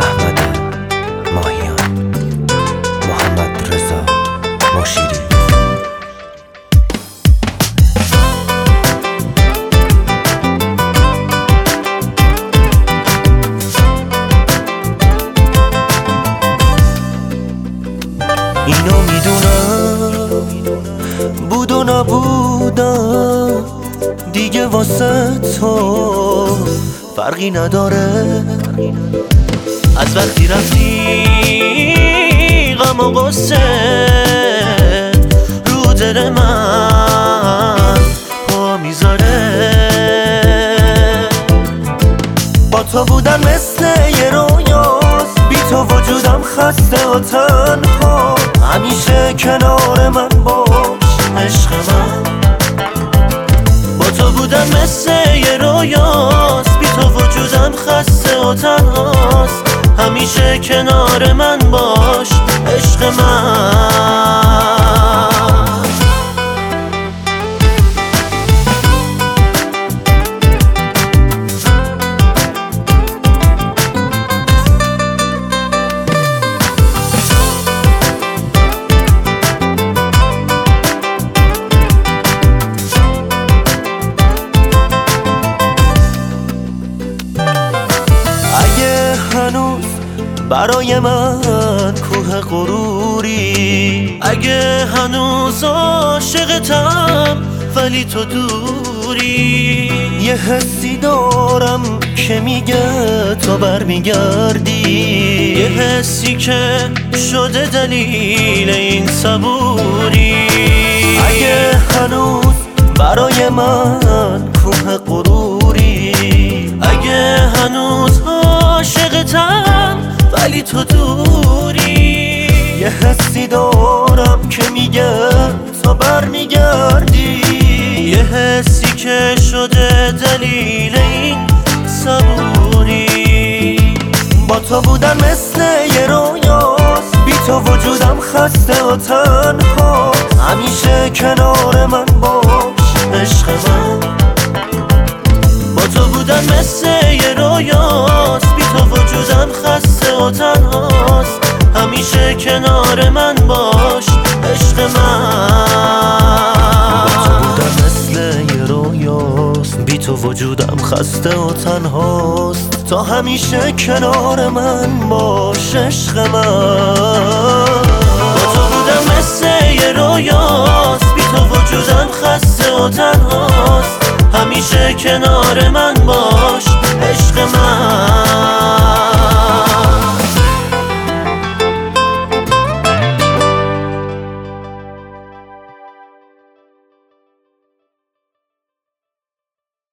احمد ماهیان محمد رضا مشیری. اینو می‌دونم بود و نبودم دیگه واسه تو فرقی نداره. از وقتی رفتی غم و غصه رو دل من پا می‌ذاره. با تو بودن مثل یه رویاست. بی تو وجودم خسته و تنها. همیشه کنار من باش عشق من. با تو بودن مثل یه رویاست. بی تو وجودم خسته و تنهاست همیشه کنار من باش عشق من. برای من کوه غروری. اگه هنوز عاشقتم ولی تو دوری. یه حسی دارم که میگه تو برمیگردی. یه حسی که شده دلیل این صبوری. اگه هنوز برای من ولی تو دوری. یه حسی دارم که میگه تا برمیگردی. یه حسی که شده دلیل این صبوری. با تو بودن مثل یه رویاست. بی تو وجودم خسته و تنها. همیشه کنار من کنار من باش عشق من. مثل یه رویاست. بی تو وجودم خسته و تنهاست. تا همیشه کنار من باش عشق من. با تو بودم مثل یه رویاست. بی تو وجودم خسته و تنهاست. همیشه کنار من باش